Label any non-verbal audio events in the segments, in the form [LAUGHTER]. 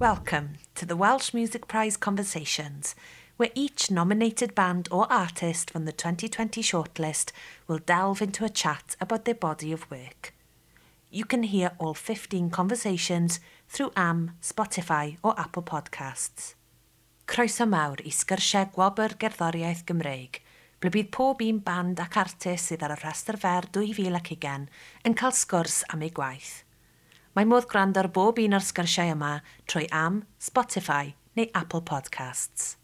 Welcome to the Welsh Music Prize Conversations, where each nominated band or artist from the 2020 shortlist will delve into a chat about their body of work. You can hear all 15 conversations through AM, Spotify or Apple Podcasts. Croeso mawr i sgyrsiau gwobr gerddoriaeth Gymreig, ble bydd pob un band ac artist sydd ar y rhestr fer 2020 yn cael sgwrs am ei gwaith – Mae modd gwrando ar bob un o'r sgyrsiau yma trwy am, Spotify neu Apple Podcasts.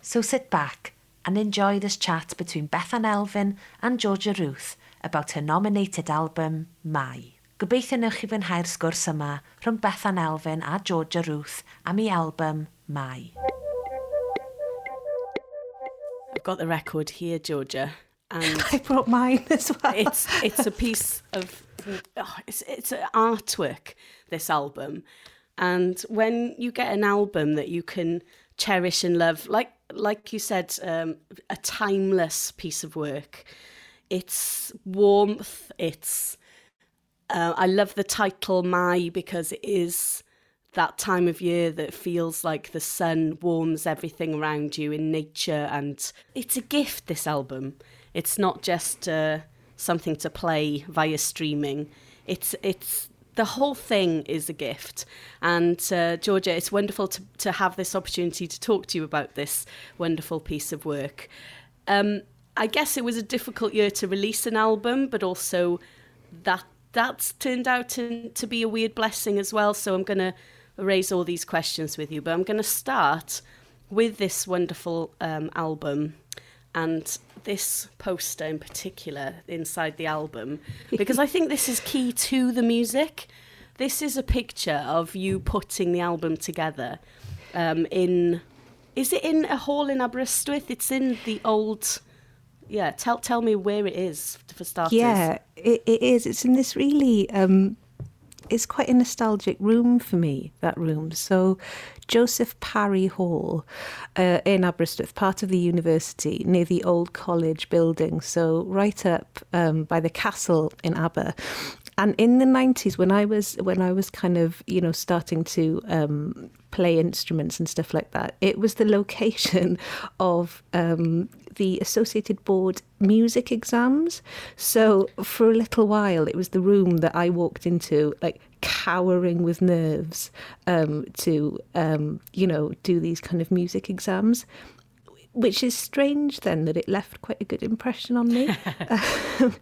So sit back and enjoy this chat between Bethan Elfyn and Georgia Ruth about her nominated album, Mai. Gobeithio newch chi fwynhau'r sgwrs yma rhwng Bethan Elfyn a Georgia Ruth am ei album, Mai. I've got the record here, Georgia. And [LAUGHS] I brought mine as well. it's it's a piece of oh, it's it's an artwork. This album, and when you get an album that you can cherish and love, like like you said, um, a timeless piece of work. It's warmth. It's uh, I love the title Mai because it is that time of year that feels like the sun warms everything around you in nature and it's a gift this album it's not just uh, something to play via streaming. It's it's the whole thing is a gift. And uh, georgia it's wonderful to, to have this opportunity to talk to you about this wonderful piece of work. Um, i guess it was a difficult year to release an album but also that that's turned out to, to be a weird blessing as well. So i'm going to raise all these questions with you, but I'm going to start with this wonderful um, album. And this poster in particular inside the album because I think this is key to the music. This is a picture of you putting the album together um, in. Is it in a hall in Aberystwyth? It's in the old. Yeah, tell tell me where it is for starters. Yeah, it, it is. It's in this really um, it's quite a nostalgic room for me, that room. So, Joseph Parry Hall uh, in Aberystwyth, part of the university, near the old college building. So, right up um, by the castle in Aber. And in the 90s, when I was when I was kind of you know starting to um, play instruments and stuff like that, it was the location [LAUGHS] of um, the Associated Board music exams. So for a little while, it was the room that I walked into, like cowering with nerves, um, to um, you know do these kind of music exams. Which is strange then that it left quite a good impression on me. [LAUGHS]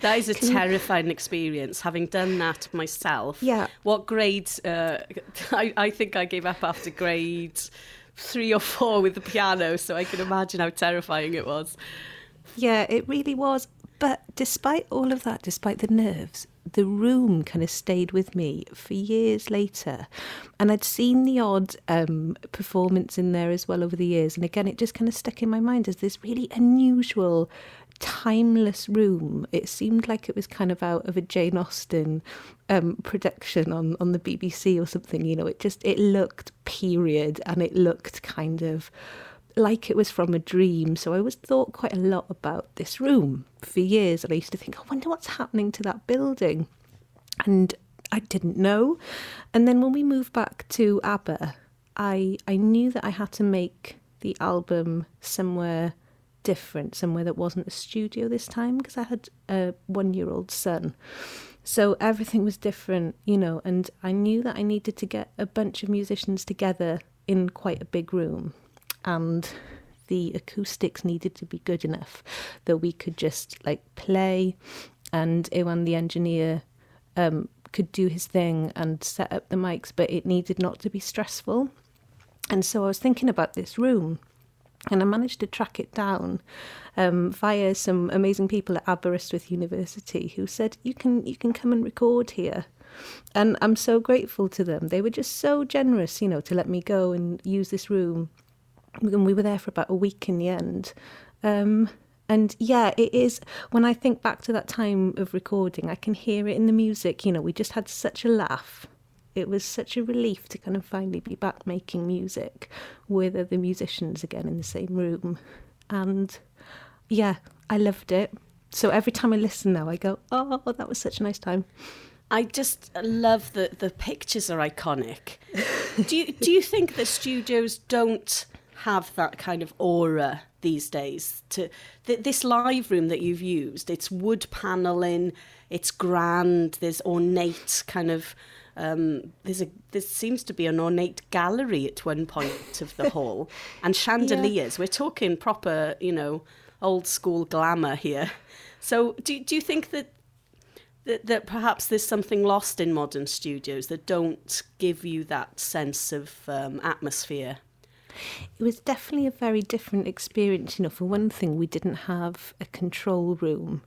that is a terrifying experience, having done that myself. Yeah. What grades? Uh, [LAUGHS] I, I think I gave up after grade three or four with the piano, so I can imagine how terrifying it was. Yeah, it really was. But despite all of that, despite the nerves, the room kind of stayed with me for years later. And I'd seen the odd um, performance in there as well over the years. And again, it just kind of stuck in my mind as this really unusual timeless room. It seemed like it was kind of out of a Jane Austen um, production on, on the BBC or something. You know, it just it looked period and it looked kind of like it was from a dream. So I was thought quite a lot about this room for years, and I used to think, I wonder what's happening to that building, and I didn't know. And then when we moved back to Aber, I I knew that I had to make the album somewhere different, somewhere that wasn't a studio this time because I had a one year old son. So everything was different, you know, and I knew that I needed to get a bunch of musicians together in quite a big room. And the acoustics needed to be good enough that we could just like play and Ewan the engineer um, could do his thing and set up the mics, but it needed not to be stressful. And so I was thinking about this room and I managed to track it down um, via some amazing people at Aberystwyth University who said you can you can come and record here. And I'm so grateful to them. They were just so generous, you know, to let me go and use this room. And we were there for about a week in the end. Um, and yeah, it is when I think back to that time of recording, I can hear it in the music. You know, we just had such a laugh it was such a relief to kind of finally be back making music with other musicians again in the same room. And yeah, I loved it. So every time I listen now, I go, oh, that was such a nice time. I just love that the pictures are iconic. do you do you think that studios don't have that kind of aura these days? To th- this live room that you've used, it's wood paneling, it's grand. There's ornate kind of. Um, there's a there seems to be an ornate gallery at one point of the hall, and [LAUGHS] chandeliers. We're talking proper, you know, old school glamour here. So, do do you think that that, that perhaps there's something lost in modern studios that don't give you that sense of um, atmosphere? It was definitely a very different experience. You know, for one thing, we didn't have a control room.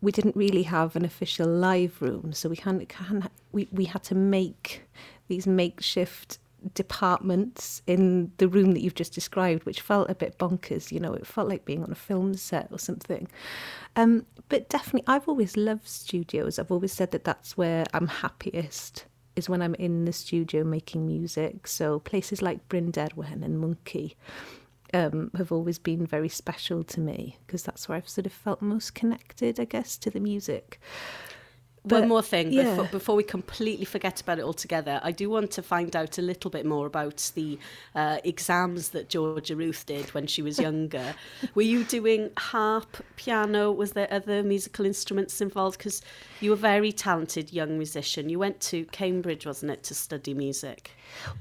We didn't really have an official live room, so we can, can we, we had to make these makeshift departments in the room that you've just described, which felt a bit bonkers. You know, it felt like being on a film set or something. Um, but definitely, I've always loved studios. I've always said that that's where I'm happiest is when I'm in the studio making music. So places like Bryn Derwen and Monkey um, have always been very special to me because that's where I've sort of felt most connected, I guess, to the music. But, One more thing yeah. before, before, we completely forget about it altogether. I do want to find out a little bit more about the uh, exams that Georgia Ruth did when she was younger. [LAUGHS] were you doing harp, piano? Was there other musical instruments involved? Because you were a very talented young musician. You went to Cambridge, wasn't it, to study music?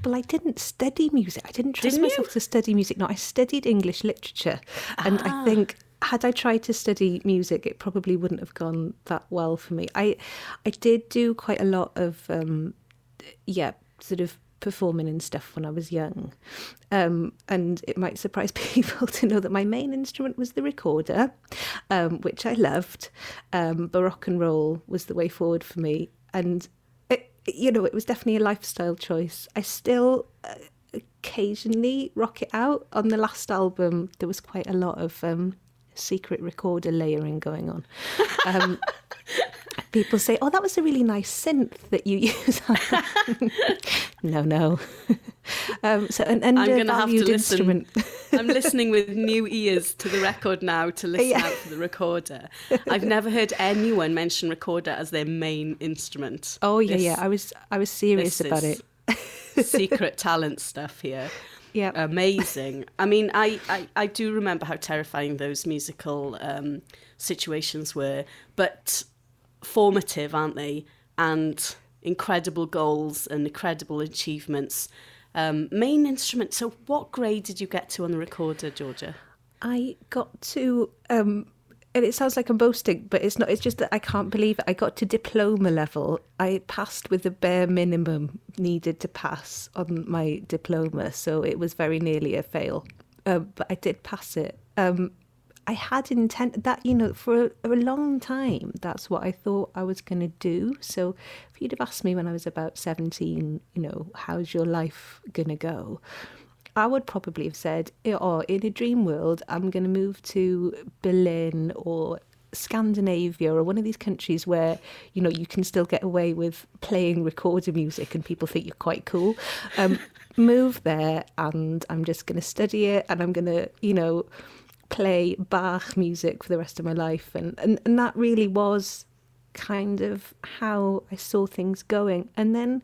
Well, I didn't study music. I didn't trust didn't myself you? to study music. No, I studied English literature, and ah. I think had I tried to study music, it probably wouldn't have gone that well for me. I, I did do quite a lot of, um, yeah, sort of performing and stuff when I was young. Um, and it might surprise [LAUGHS] people to know that my main instrument was the recorder, um, which I loved. Um, but rock and roll was the way forward for me. And, it, you know, it was definitely a lifestyle choice. I still. Uh, occasionally rock it out on the last album there was quite a lot of um, secret recorder layering going on. [LAUGHS] Um, people say, "Oh, that was a really nice synth that you [LAUGHS] use." [LAUGHS] no, no. Um, so an undervalued instrument. I'm listening with new ears to the record now to listen yeah. out for the recorder. I've never heard anyone mention recorder as their main instrument. Oh yeah, this, yeah. I was I was serious about it. secret talent stuff here. Yeah. Amazing. I mean, I, I, I do remember how terrifying those musical um, situations were, but formative, aren't they? And incredible goals and incredible achievements. Um, main instrument. So, what grade did you get to on the recorder, Georgia? I got to um, and it sounds like I'm boasting, but it's not. It's just that I can't believe it. I got to diploma level. I passed with the bare minimum needed to pass on my diploma, so it was very nearly a fail. Um, but I did pass it. Um, I had intent that you know for a, a, long time. That's what I thought I was going to do. So if you'd have asked me when I was about seventeen, you know, how's your life going to go? I would probably have said, oh, in a dream world, I'm going to move to Berlin or Scandinavia or one of these countries where you know you can still get away with playing recorder music and people think you're quite cool. Um, [LAUGHS] move there, and I'm just going to study it, and I'm going to you know play Bach music for the rest of my life, and and and that really was kind of how I saw things going, and then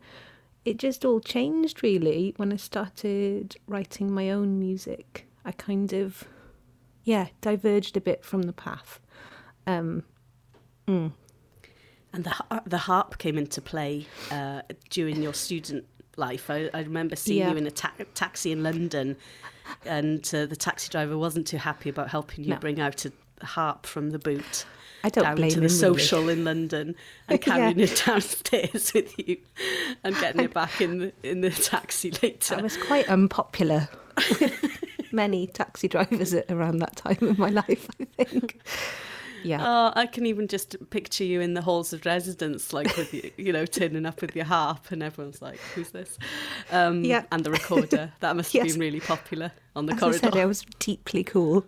it just all changed really when I started writing my own music. I kind of, yeah, diverged a bit from the path. Um, mm. And the the harp came into play uh, during your student life. I, I remember seeing yeah. you in a ta- taxi in London, and uh, the taxi driver wasn't too happy about helping you no. bring out a harp from the boot. I don't down blame to the social really. in London [LAUGHS] and carrying yeah. it downstairs with you and getting [LAUGHS] it back in the in the taxi later. I was quite unpopular. With [LAUGHS] many taxi drivers around that time in my life, I think. Yeah. Oh, I can even just picture you in the halls of residence, like with you, you know, turning up with your harp, and everyone's like, "Who's this?" Um, yeah. And the recorder that must have yes. been really popular on the As corridor. I said, I was deeply cool.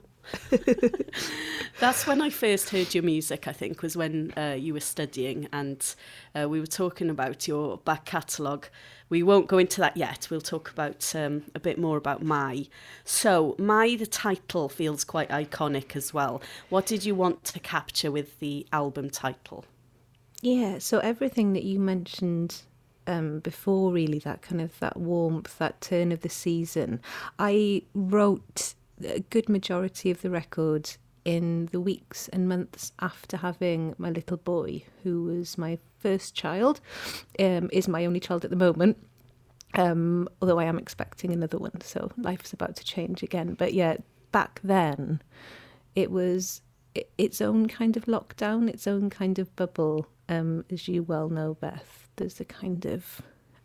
[LAUGHS] That's when I first heard your music, I think, was when uh, you were studying and uh, we were talking about your back catalogue. We won't go into that yet. We'll talk about um, a bit more about Mai. So, Mai, the title, feels quite iconic as well. What did you want to capture with the album title? Yeah, so everything that you mentioned um, before really that kind of that warmth, that turn of the season. I wrote a good majority of the record in the weeks and months after having my little boy, who was my first child, um, is my only child at the moment. Um, although I am expecting another one, so life's about to change again. But yeah, back then, it was its own kind of lockdown, its own kind of bubble, um, as you well know, Beth. There's a kind of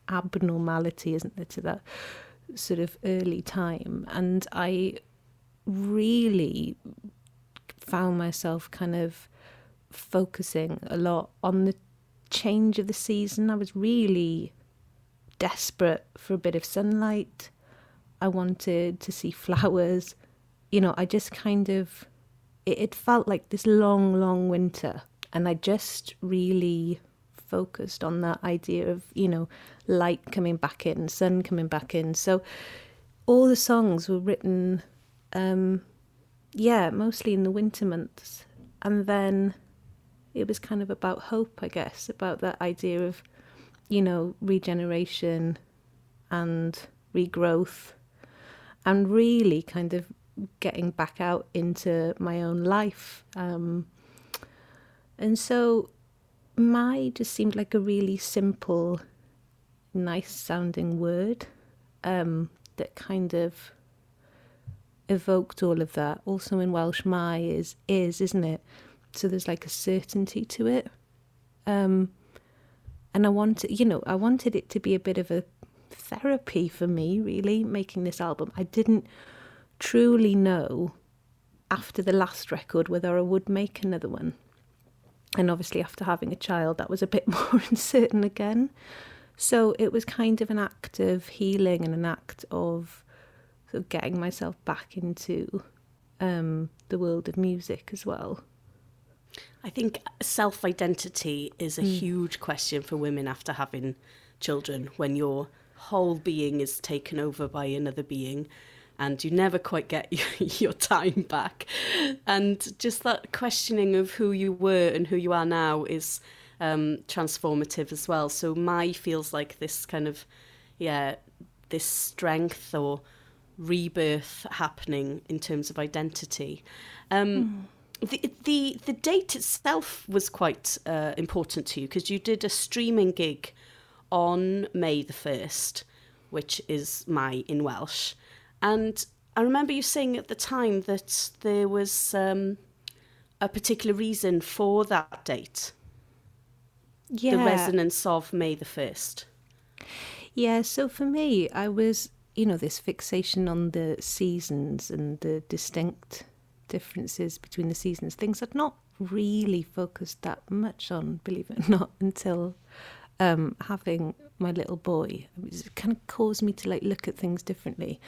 abnormality, isn't there, to that sort of early time. And I really found myself kind of focusing a lot on the change of the season. I was really desperate for a bit of sunlight. I wanted to see [LAUGHS] flowers. You know, I just kind of, it, it felt like this long, long winter. And I just really focused on that idea of, you know, light coming back in, sun coming back in. So all the songs were written, um, yeah, mostly in the winter months. And then it was kind of about hope, I guess, about that idea of, you know, regeneration and regrowth and really kind of getting back out into Mai own life. Um, and so my just seemed like a really simple, nice sounding word um, that kind of evoked all of that. Also in Welsh, Mai is is, isn't it? So there's like a certainty to it. Um, and I wanted, you know, I wanted it to be a bit of a therapy for me, really, making this album. I didn't truly know after the last record whether I would make another one. And obviously, after having a child, that was a bit [LAUGHS] more uncertain again. So it was kind of an act of healing and an act of sort of getting myself back into um, the world of music as well. I think self identity is a mm. huge question for women after having children when your whole being is taken over by another being and you never quite get [LAUGHS] your time back. And just that questioning of who you were and who you are now is um, transformative as well. So, Mai feels like this kind of, yeah, this strength or rebirth happening in terms of identity. Um, mm. the, the the date itself was quite uh, important to you because you did a streaming gig on May the first, which is May in Welsh, and I remember you saying at the time that there was um, a particular reason for that date. Yeah. The resonance of May the first. Yeah, so for me, I was you know, this fixation on the seasons and the distinct differences between the seasons, things I'd not really focused that much on, believe it or not, until um, having my little boy. It kind of caused me to like look at things differently.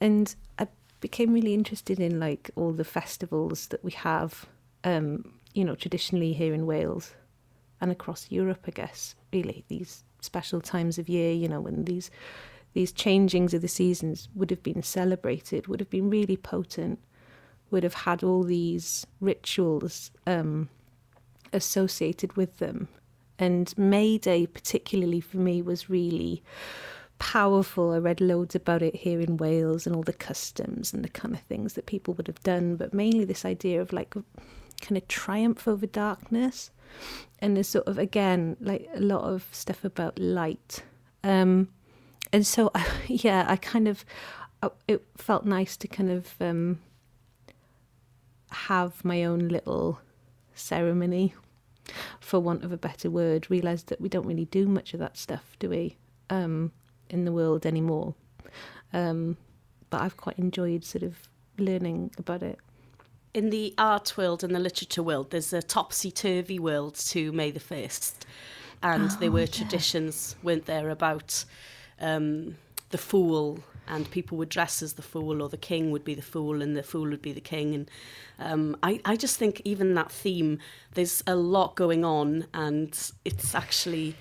And I became really interested in like all the festivals that we have, um, you know, traditionally here in Wales and across Europe, I guess, really, these special times of year, you know, when these these changings of the seasons would have been celebrated, would have been really potent, would have had all these rituals um, associated with them. And May Day, particularly for me, was really powerful. I read loads about it here in Wales and all the customs and the kind of things that people would have done, but mainly this idea of like kind of triumph over darkness. And there's sort of, again, like a lot of stuff about light. Um, and so [LAUGHS] yeah, I kind of uh, it felt nice to kind of um, have my own little ceremony, for want of a better word. Realised that we don't really do much of that stuff, do we, um, in the world anymore? Um, but I've quite enjoyed sort of learning about it. In the art world and the literature world, there's a topsy turvy world to May the 1st. And oh, there were yeah. traditions, weren't there, about um, the fool and people would dress as the fool or the king would be the fool and the fool would be the king. And um, I, I just think even that theme there's a lot going on and it's actually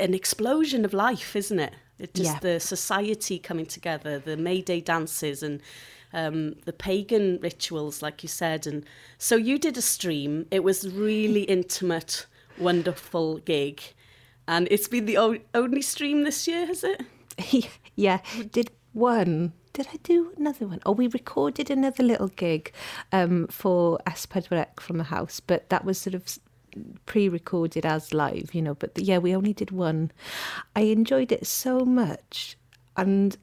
an explosion of life isn't it? It's just yeah. the society coming together the May Day dances and um, the pagan rituals like you said. And so you did a stream. It was really [LAUGHS] intimate wonderful gig And it's been the o- only stream this year, has it? [LAUGHS] yeah, did one. Did I do another one? Oh, we recorded another little gig um, for Espadrec from the house, but that was sort of pre-recorded as live, you know. But yeah, we only did one. I enjoyed it so much, and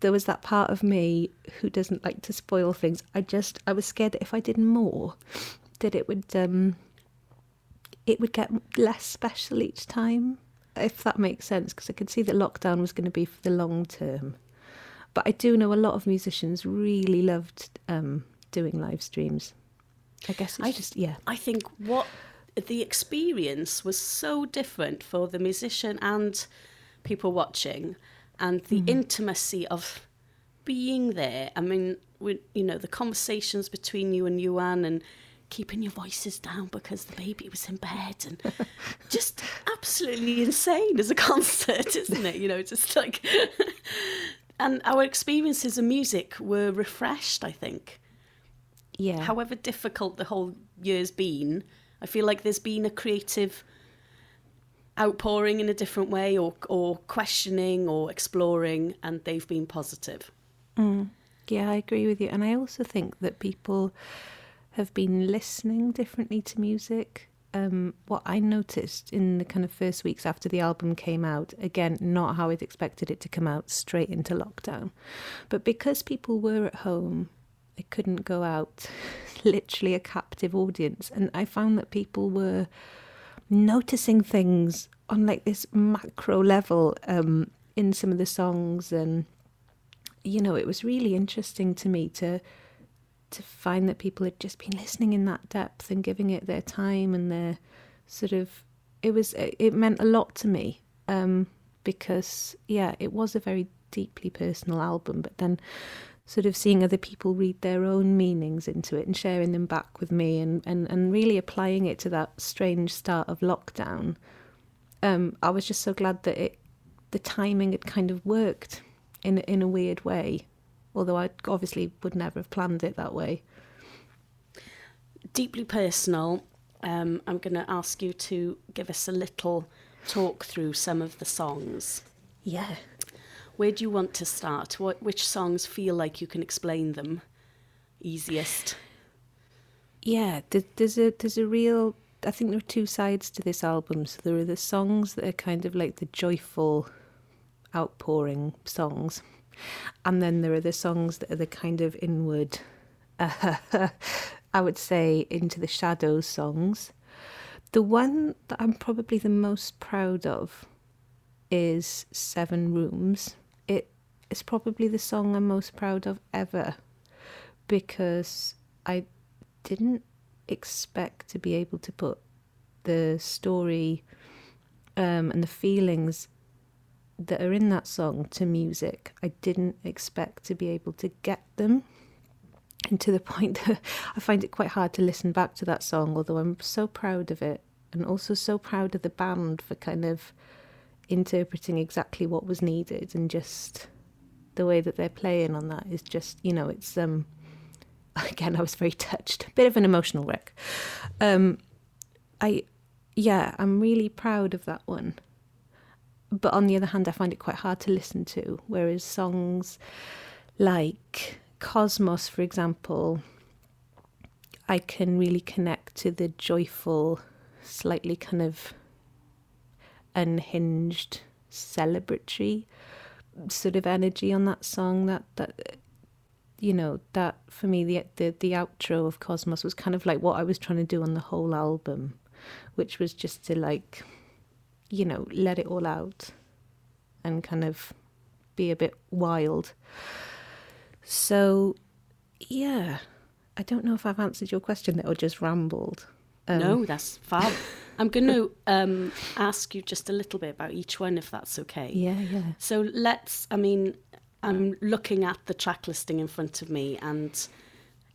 there was that part of me who doesn't like to spoil things. I just I was scared that if I did more, that it would um, it would get less special each time, if that makes sense. Because I could see that lockdown was going to be for the long term. But I do know a lot of musicians really loved um, doing live streams. I guess it's I just yeah. I think what the experience was so different for the musician and people watching, and the intimacy of being there. I mean, we, you know, the conversations between you and Ewan and keeping your voices down because the baby was in bed and [LAUGHS] just absolutely insane as a [LAUGHS] concert, isn't it? You know, just like. [LAUGHS] and our experiences of music were refreshed, I think Yeah. however difficult the whole year's been, I feel like there's been a creative outpouring in a different way or or questioning or exploring and they've been positive. Mm. Yeah, I agree with you. And I also think that people have been listening differently to music. Um, what I noticed in the kind of first weeks after the album came out, again, not how I'd expected it to come out straight into lockdown, but because people were at home, they couldn't go out, [LAUGHS] literally a captive audience. And I found that people were noticing things on like this macro level um, in some of the songs and you know, it was really interesting to me to to find that people had just been listening in that depth and giving it their time and their sort of it was it meant a lot to me um, because yeah, it was a very deeply personal album, but then sort of seeing other people read their own meanings into it and sharing them back with me and, and, and really applying it to that strange start of lockdown. Um, I was just so glad that it the timing had kind of worked in in a weird way, although I obviously would never have planned it that way. Deeply personal. Um, I'm going to ask you to give us a little talk through some of the songs. Yeah. Where do you want to start? What which songs feel like you can explain them easiest? Yeah, there's a there's a real. I think there are two sides to this album. So there are the songs that are kind of like the joyful, outpouring songs, and then there are the songs that are the kind of inward, [LAUGHS] I would say, into the shadows songs. The one that I'm probably the most proud of is Seven Rooms. It is probably the song I'm most proud of ever because I didn't expect to be able to put the story um, and the feelings that are in that song to music. I didn't expect to be able to get them. And to the [LAUGHS] point that I find it quite hard to listen back to that song, although I'm so proud of it and also so proud of the band for kind of interpreting exactly what was needed and just the way that they're playing on that is just, you know, it's um [LAUGHS] again I was very touched. Bit of an emotional wreck. Um I yeah, I'm really proud of that one. But on the other hand, I find it quite hard to listen to. Whereas songs like Cosmos, for example, I can really connect to the joyful, slightly kind of unhinged, celebratory sort of energy on that song. That that you know that for me the the the outro of Cosmos was kind of like what I was trying to do on the whole album, which was just to like, you know, let it all out, and kind of be a bit wild. So, yeah, I don't know if I've answered your question or just rambled. Um, no, that's [LAUGHS] fab. I'm going to um, ask you just a little bit about each one, if that's okay. Yeah, yeah. So let's, I mean, I'm looking at the track listing in front of me and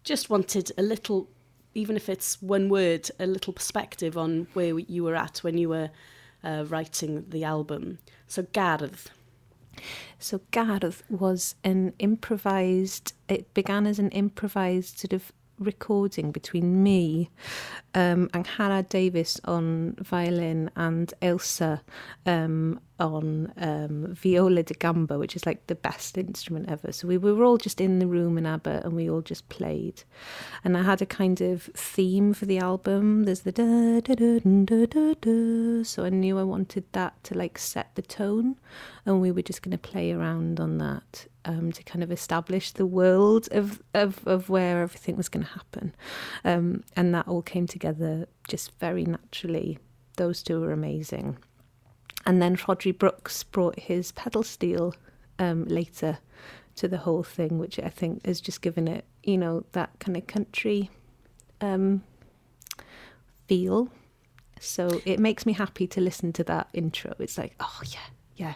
just wanted a little, even if it's one word, a little perspective on where you were at when you were uh, writing the album. So, Gareth, So Garth was an improvised. It began as an improvised sort of recording between me um, and Hannah Davis on violin and Elsa um, on um, viola da gamba, which is like the best instrument ever. So we were all just in the room in Aber and we all just played. And I had a kind of theme for the album. There's the da da da da da da. So I knew I wanted that to like set the tone, and we were just going to play around on that um, to kind of establish the world of, of, of where everything was going to happen. Um, and that all came together just very naturally. Those two were amazing. And then Rhodri Brooks brought his pedal steel um, later to the whole thing, which I think has just given it, you know, that kind of country um, feel. So it makes me happy to listen to that intro. It's like, oh, yeah, yeah,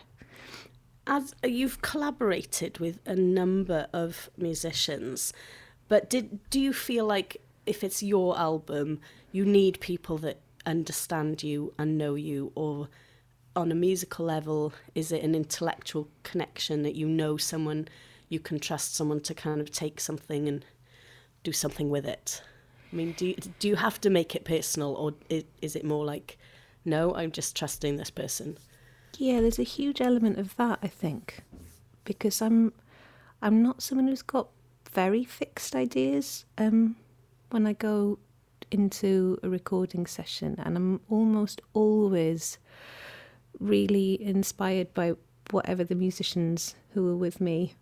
as you've collaborated with a number of musicians, but did do you feel like if it's your album, you need people that understand you and know you, or on a musical level, is it an intellectual connection that you know someone you can trust someone to kind of take something and do something with it? I mean, do you, do you have to make it personal, or is it more like, no, I'm just trusting this person? Yeah, there's a huge element of that, I think, because I'm I'm not someone who's got very fixed ideas um, when I go into a recording session, and I'm almost always really inspired by whatever the musicians who are with me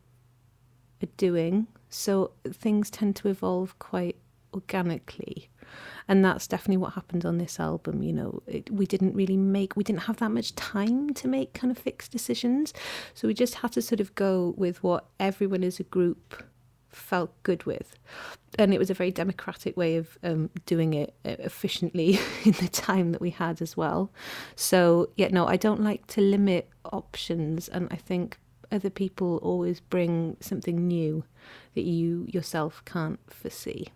are doing. So things tend to evolve quite organically and that's definitely what happened on this album you know it, we didn't really make we didn't have that much time to make kind of fixed decisions. So we just had to sort of go with what everyone as a group felt good with. And it was a very democratic way of um, doing it uh, efficiently [LAUGHS] in the time that we had as well. So yeah no i don't like to limit options. And i think other people always bring something new that you yourself can't foresee.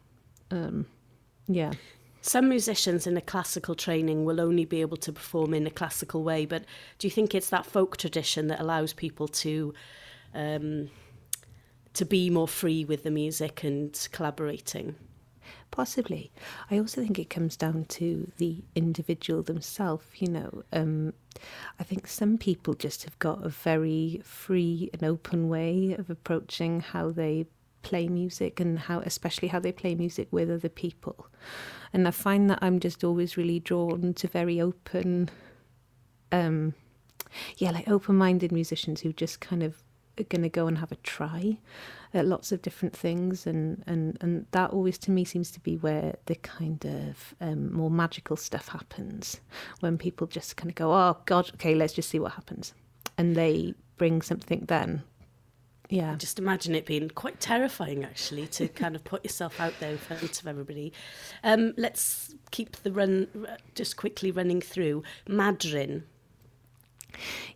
Um, yeah some musicians in a classical training will only be able to perform in a classical way, but do you think it's that folk tradition that allows people to um, to be more free with the music and collaborating? Possibly. I also think it comes down to the individual themselves, you know. Um, I think some people just have got a very free and open way of approaching how they play music and how especially how they play music with other people. And I find that I'm just always really drawn to very open, um, yeah, like open-minded musicians who just kind of are going to go and have a try at lots of different things, and and and that always to me seems to be where the kind of um, more magical stuff happens when people just kind of go, oh God, okay, let's just see what happens, and they bring something then yeah. Just imagine it being quite terrifying, actually, to [LAUGHS] kind of put yourself out there in front of everybody. Um, let's keep the run just quickly running through. Madryn.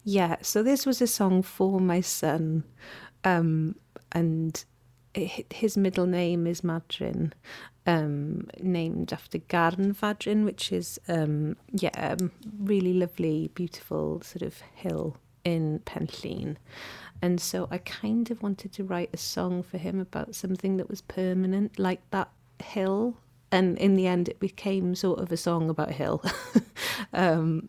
Yeah, so this was a song for my son, um, and it, his middle name is Madryn, um, named after Garn Fadryn, which is um, yeah, a really lovely, beautiful sort of hill in Pen Llŷn. And so I kind of wanted to write a song for him about something that was permanent, like that hill. And in the end, it became sort of a song about a hill. [LAUGHS] um,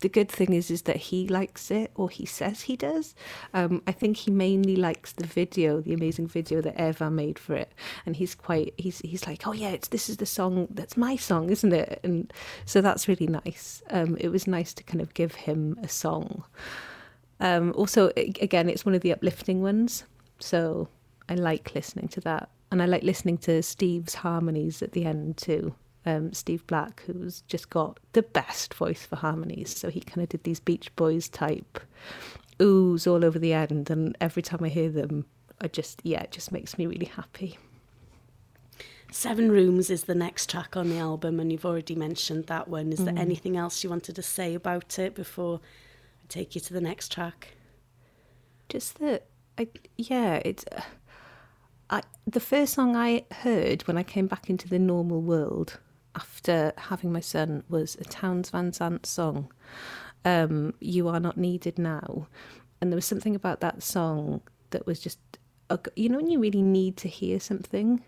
the good thing is is that he likes it or he says he does. Um, i think he mainly likes the video the amazing video that eva made for it. And he's quite he's he's like oh yeah it's this is the song that's my song isn't it? And so that's really nice. Um, it was nice to kind of give him a song um, also, again, it's one of the uplifting ones, so I like listening to that, and I like listening to Steve's harmonies at the end too. Um, Steve Black, who's just got the best voice for harmonies, so he kind of did these Beach Boys type oohs all over the end, and every time I hear them, I just yeah, it just makes me really happy. Seven Rooms is the next track on the album, and you've already mentioned that one. Is mm. there anything else you wanted to say about it before take you to the next track? Just that, I, yeah, it's. I, the first song I heard when I came back into the normal world after having my son was a Townes Van Zandt song, um, You Are Not Needed Now. And there was something about that song that was just, you know, when you really need to hear something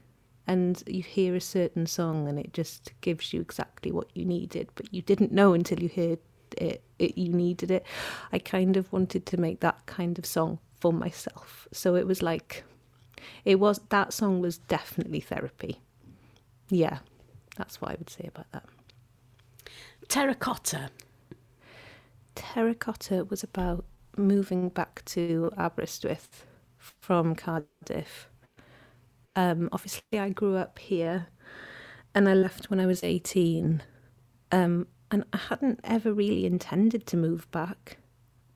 and you hear a certain song and it just gives you exactly what you needed, but you didn't know until you heard it, it you needed it. I kind of wanted to make that kind of song for myself. So it was like it was that song was definitely therapy. Yeah. That's what I would say about that. Terracotta. Terracotta was about moving back to Aberystwyth from Cardiff. Um, obviously, I grew up here and I left when I was 18. Um, and I hadn't ever really intended to move back.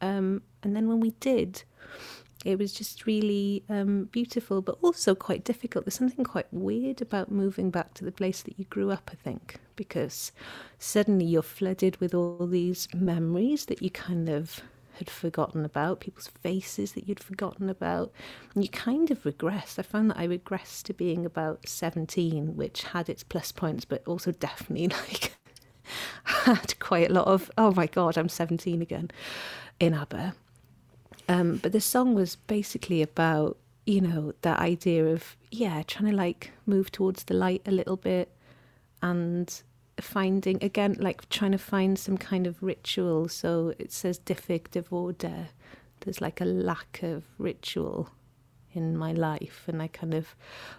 Um, and then when we did, it was just really um, beautiful, but also quite difficult. There's something quite weird about moving back to the place that you grew up, I think, because suddenly you're flooded with all these memories that you kind of had forgotten about, people's faces that you'd forgotten about, and you kind of regress. I found that I regressed to being about 17, which had its plus points, but also definitely [LAUGHS] like [LAUGHS] had quite a lot of, oh my God, I'm 17 again in Aber. Um, but the song was basically about, you know, that idea of, yeah, trying to like move towards the light a little bit and finding, again, like trying to find some kind of ritual. So it says diffig divorder. There's like a lack of ritual in my life. And I kind of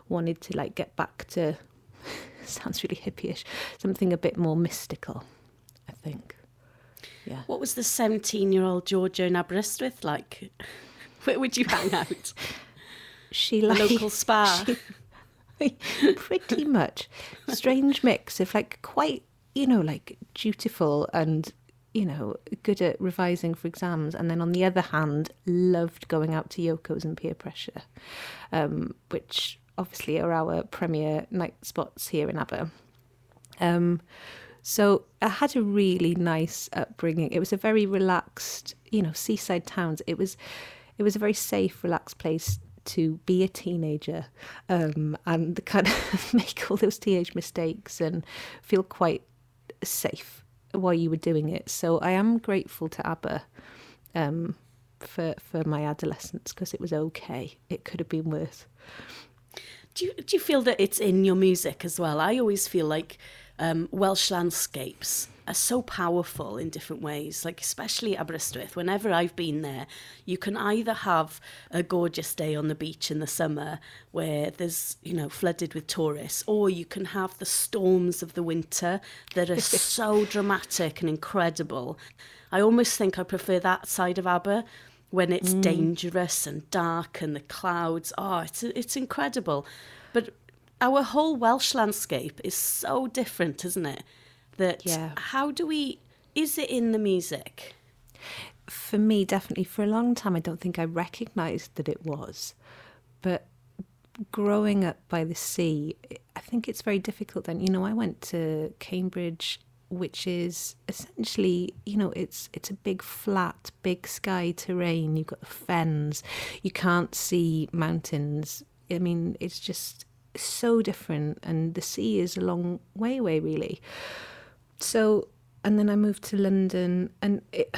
wanted to like get back to, [LAUGHS] [LAUGHS] sounds really hippyish, something a bit more mystical, I think. Yeah. What was the 17 year old Georgia in Aberystwyth like? [LAUGHS] Where would you hang out? [LAUGHS] she like local spa. she- pretty much strange mix of like quite you know like dutiful and you know good at revising for exams and then on the other hand loved going out to yoko's and Pier Pressure um, which obviously are our premier night spots here in Aber um, so I had a really nice upbringing. It was a very relaxed, you know, seaside towns. It was, it was a very safe, relaxed place to be a teenager um, and kind of [LAUGHS] make all those teenage mistakes and feel quite safe while you were doing it. So I am grateful to Aber um, for for my adolescence because it was okay. It could have been worse. Do you, do you feel that it's in your music as well? I always feel like um, Welsh landscapes are so powerful in different ways, like especially Aberystwyth. Whenever I've been there, you can either have a gorgeous day on the beach in the summer where there's, you know, flooded with tourists, or you can have the storms of the winter that are [LAUGHS] so dramatic and incredible. I almost think I prefer that side of Aber when it's mm. dangerous and dark and the clouds. Oh, it's it's incredible. But our whole Welsh landscape is so different, isn't it? That Yeah. how do we is it in the music? for me, definitely for a long time, I don't think I recognised that it was. But growing up by the sea, I think it's very difficult. Then, you know, I went to Cambridge, which is essentially, you know, it's it's a big flat, big sky terrain. You've got the fens. You can't see mountains. I mean, it's just so different, and the sea is a long way away, really. So, and then I moved to London, and it,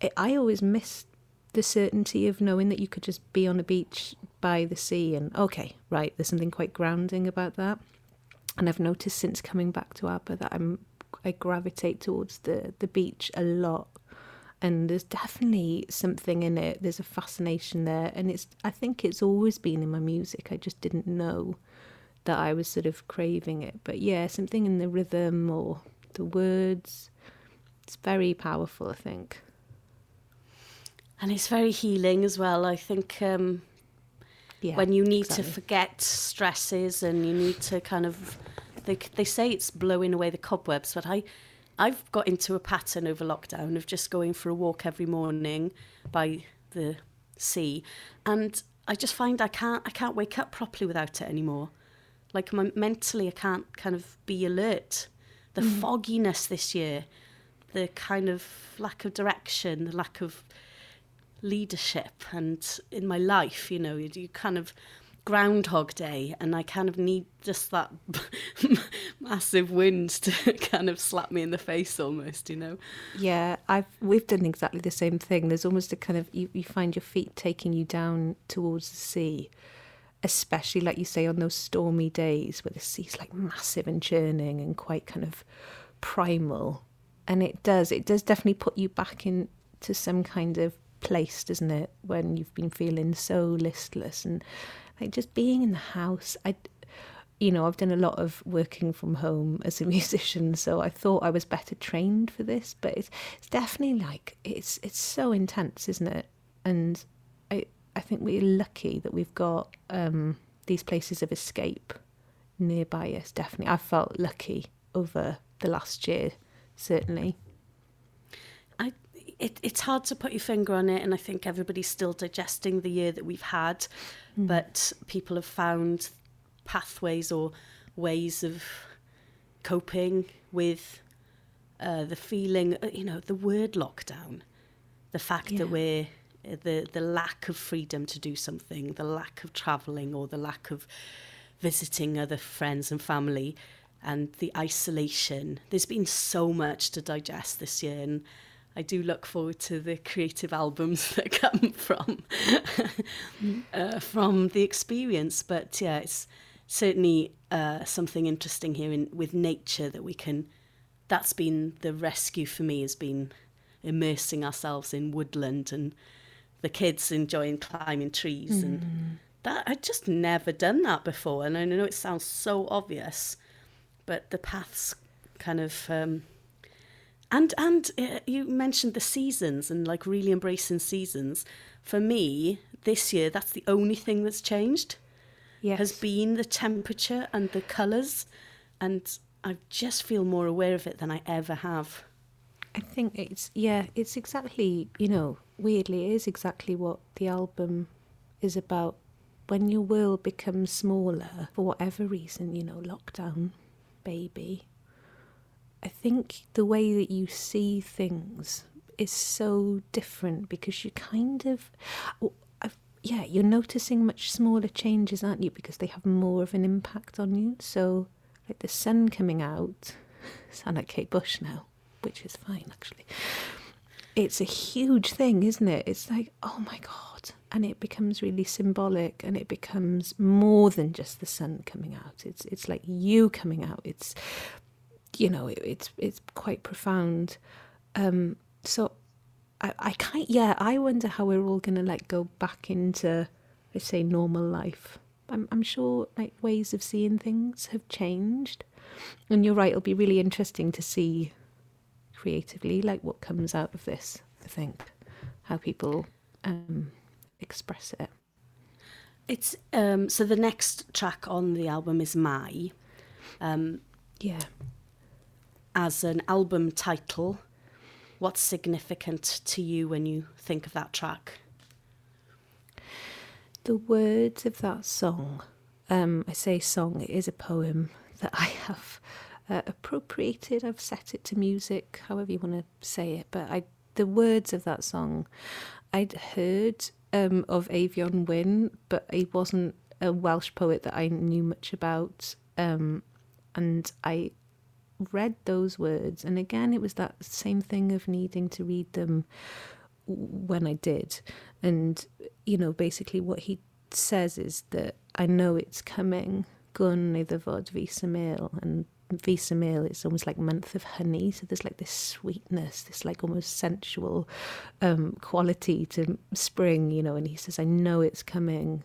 it, I always missed the certainty of knowing that you could just be on a beach by the sea and okay, right, there's something quite grounding about that. And I've noticed since coming back to Aber that I'm I gravitate towards the the beach a lot. And there's definitely something in it. There's a fascination there, and it's. I think it's always been in my music. I just didn't know that I was sort of craving it. But yeah, something in the rhythm or the words. It's very powerful. I think. And it's very healing as well. I think um, Yeah. when you need to forget stresses and you need to kind of they they say it's blowing away the cobwebs, but I I've got into a pattern over lockdown of just going for a walk every morning by the sea, and I just find I can't I can't wake up properly without it anymore. Like my, mentally, I can't kind of be alert. The mm. fogginess this year, the kind of lack of direction, the lack of leadership and in my life you know you, you kind of groundhog day and i kind of need just that [LAUGHS] massive wind to [LAUGHS] kind of slap me in the face almost you know Yeah, I've we've done exactly the same thing. There's almost a kind of you, you find your feet taking you down towards the sea, especially like you say on those stormy days where the sea's like massive and churning and quite kind of primal. And it does, it does definitely put you back into some kind of place, doesn't it? When you've been feeling so listless and like just being in the house. I, you know, I've done a lot of working from home as a [LAUGHS] musician, so I thought I was better trained for this. But it's it's definitely like it's it's so intense, isn't it? And I I think we're lucky that we've got um, these places of escape nearby us. Definitely, I felt lucky over the last year, certainly. It, it's hard to put your finger on it, and I think everybody's still digesting the year that we've had, mm. but people have found pathways or ways of coping with uh, the feeling, uh, you know, the word lockdown, the fact yeah. that we're uh, the the lack of freedom to do something, the lack of travelling, or the lack of visiting other friends and family, and the isolation. There's been so much to digest this year, and I do look forward to the creative albums [LAUGHS] that come from uh, from the experience. But yeah, it's certainly uh, something interesting here in, with nature that we can. That's been the rescue for me. Has been immersing ourselves in woodland and the kids enjoying climbing trees mm. and that I'd just never done that before. And I know it sounds so obvious, but the paths kind of. Um, and and uh, you mentioned the seasons and like really embracing seasons. For me, this year, that's the only thing that's changed yes. has been the temperature and the colours. And I just feel more aware of it than I ever have. I think it's, yeah, it's exactly, you know, weirdly, it is exactly what the album is about. When your world becomes smaller, for whatever reason, you know, lockdown, baby, I think the way that you see things is so different because you kind of yeah, you're noticing much smaller changes, aren't you? Because they have more of an impact on you. So, like the sun coming out, [LAUGHS] sound like Kate Bush now, which is fine actually. It's a huge thing, isn't it? It's like, oh my God. And it becomes really symbolic and it becomes more than just the sun coming out. It's it's like you coming out. It's you know, it, it's it's quite profound. Um, so I, I can't, yeah, I wonder how we're all going to like go back into, let's say, normal life. I'm, I'm sure like ways of seeing things have changed. And you're right, it'll be really interesting to see creatively like what comes out of this, I think, how people um, express it. It's um, so the next track on the album is Mai. Um, yeah. As an album title, what's significant to you when you think of that track? The words of that song, um, I say song, it is a poem that I have uh, appropriated. I've set it to music, however you want to say it. But I, the words of that song, I'd heard um, of Eifion Wyn, but he wasn't a Welsh poet that I knew much about. Um, and I read those words, and again, it was that same thing of needing to read them when I did. And, you know, basically what he says is that I know it's coming, gun iddo fod vis and fis y mêl it's almost like month of honey. So there's like this sweetness this like almost sensual um, quality to spring you know and he says I know it's coming.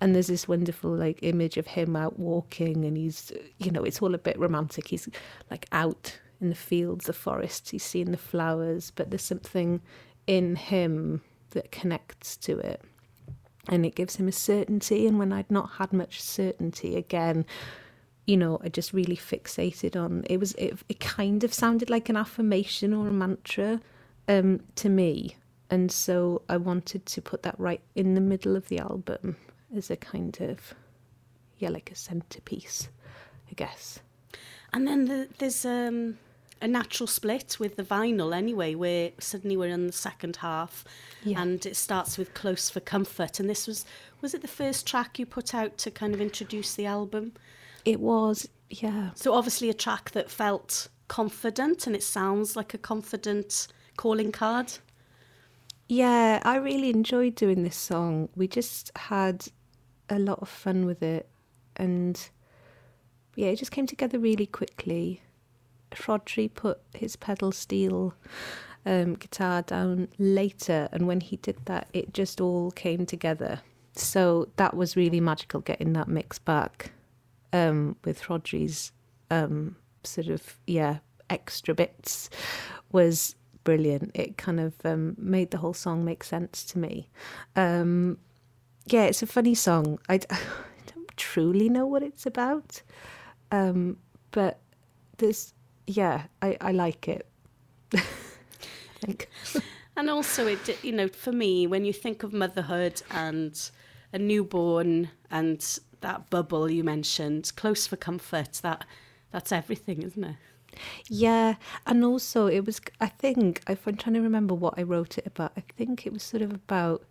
And there's this wonderful like image of him out walking and he's you know it's all a bit romantic. He's like out in the fields the forests he's seeing the flowers but there's something in him that connects to it. And it gives him a certainty. And when I'd not had much certainty again you know, I just really fixated on it was it, it kind of sounded like an affirmation or a mantra um, to me. And so I wanted to put that right in the middle of the album as a kind of yeah, like a centerpiece, I guess. And then the, there's um, a natural split with the vinyl anyway, where suddenly we're in the second half, yeah. and it starts with "Close for Comfort." And this was was it the first track you put out to kind of introduce the album? It was, yeah. So obviously a track that felt confident and it sounds like a confident calling card. Yeah, I really enjoyed doing this song. We just had a lot of fun with it, and yeah, it just came together really quickly. Rhodri put his pedal steel um, guitar down later, and when he did that, it just all came together. So that was really magical getting that mix back um, with Rhodri's um, sort of yeah extra bits was brilliant. It kind of um, made the whole song make sense to me. Um, yeah, it's a funny song. I, [LAUGHS] I don't truly know what it's about, um, but there's yeah, I, I like it. [LAUGHS] I think. And also, it you know, for me, when you think of motherhood and a newborn and that bubble you mentioned, close for comfort, that that's everything, isn't it? Yeah, and also it was. I think if I'm trying to remember what I wrote it about, I think it was sort of about,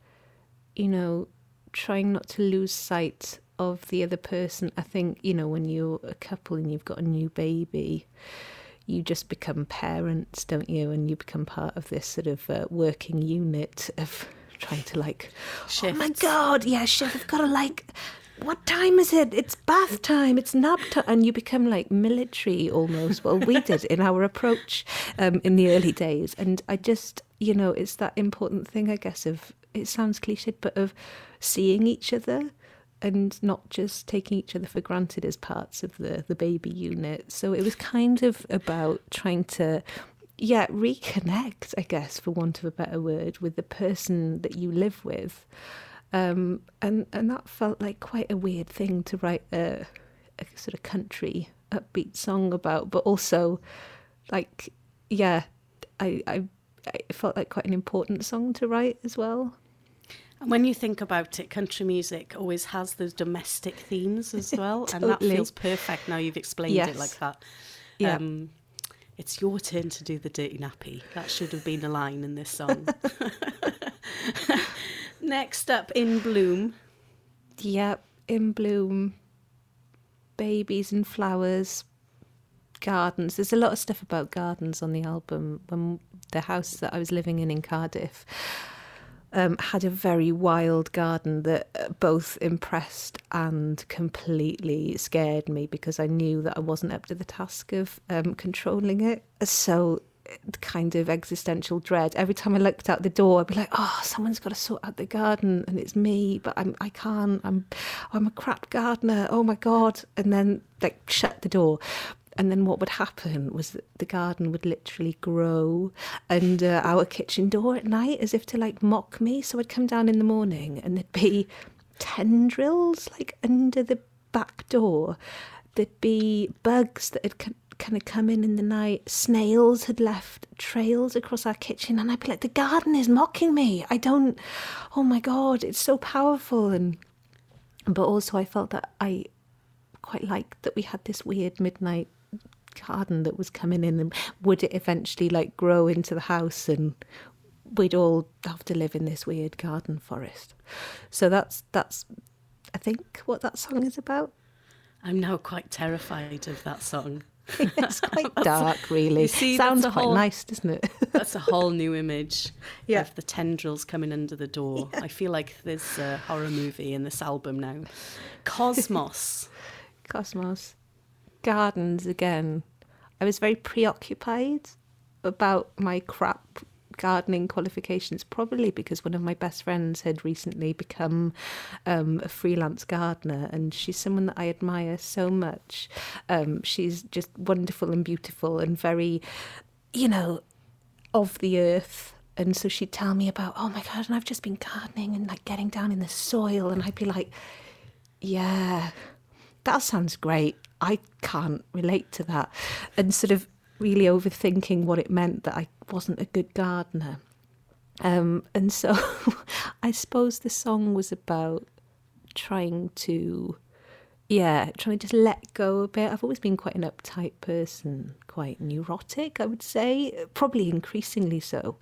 you know, trying not to lose sight of the other person. I think you know when you're a couple and you've got a new baby, you just become parents, don't you? And you become part of this sort of uh, working unit of trying to like, oh my god, yeah, shit, I've got to like. What time is it? It's bath time. It's nap time, and you become like military almost. Well, we did in our approach um, in the early days, and I just, you know, it's that important thing, I guess. Of it sounds cliched, but of seeing each other and not just taking each other for granted as parts of the the baby unit. So it was kind of about trying to yeah, reconnect, I guess, for want of a better word, with the person that you live with. Um, and and that felt like quite a weird thing to write a, a sort of country upbeat song about, but also like yeah, I, I I felt like quite an important song to write as well. And when you think about it, country music always has those domestic themes as [LAUGHS] well, and that feels perfect now you've explained it like that. Yeah. Um, it's your turn to do the dirty nappy. That should have been a line in this song. [LAUGHS] Next up, in bloom. Yep, in bloom, babies and flowers, gardens. There's a lot of stuff about gardens on the album. When the house that I was living in in Cardiff um, had a very wild garden that uh, both impressed and completely scared me because I knew that I wasn't up to the task of um, controlling it. So kind of existential dread. Every time I looked out the door, I'd be like, "Oh, someone's got to sort out the garden, and it's me, but I'm I can't. I'm I'm a crap gardener. Oh my god!" And then like shut the door. And then what would happen was that the garden would literally grow under our kitchen door at night as if to like mock me. So I'd come down in the morning and there'd be tendrils like under the back door. There'd be bugs that had kind of come in in the night. Snails had left trails across our kitchen, and I'd be like, "The garden is mocking me. I don't. Oh my god, it's so powerful." And but also, I felt that I quite liked that we had this weird midnight garden that was coming in, and would it eventually like grow into the house and we'd all have to live in this weird garden forest. So that's that's I think what that song is about. I'm now quite terrified of that song. [LAUGHS] It's [LAUGHS] quite dark, really. see, Sounds quite whole- nice, doesn't it? [LAUGHS] That's a whole new image Yeah. of the tendrils coming under the door. I feel like there's a horror movie in this album now. Cosmos. Cosmos. Gardens again. I was very preoccupied about my crap gardening qualifications, probably because one of my best friends had recently become um, a freelance gardener, and she's someone that I admire so much. Um, she's just wonderful and beautiful and very, you know, of the earth. And so she'd tell me about, oh my God, and I've just been gardening and like getting down in the soil. And I'd be like, yeah, that sounds great. I can't relate to that. And sort of really overthinking what it meant that I wasn't a good gardener. Um, and so [LAUGHS] I suppose the song was about trying to, yeah, trying to just let go a bit. I've always been quite an uptight person, quite neurotic, I would say, probably increasingly so.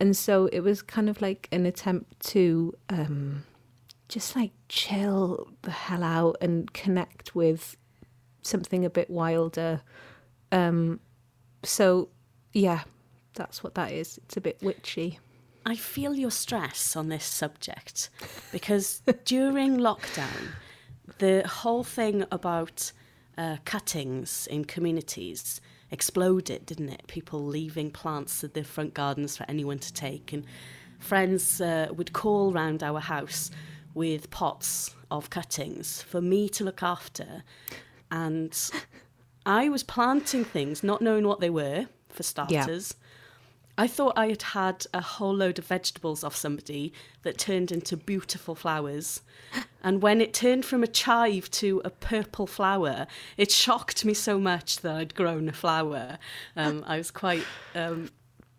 And so it was kind of like an attempt to um, just like chill the hell out and connect with something a bit wilder. Um, so, yeah, that's what that is. It's a bit witchy. I feel your stress on this subject because [LAUGHS] during lockdown, the whole thing about uh, cuttings in communities exploded, didn't it? People leaving plants at their front gardens for anyone to take, and friends uh, would call round our house with pots of cuttings for me to look after, and I was planting things, not knowing what they were for starters. Yeah. I thought I had had a whole load of vegetables off somebody that turned into beautiful flowers. And when it turned from a chive to a purple flower, it shocked me so much that I'd grown a flower. Um, I was quite. Um,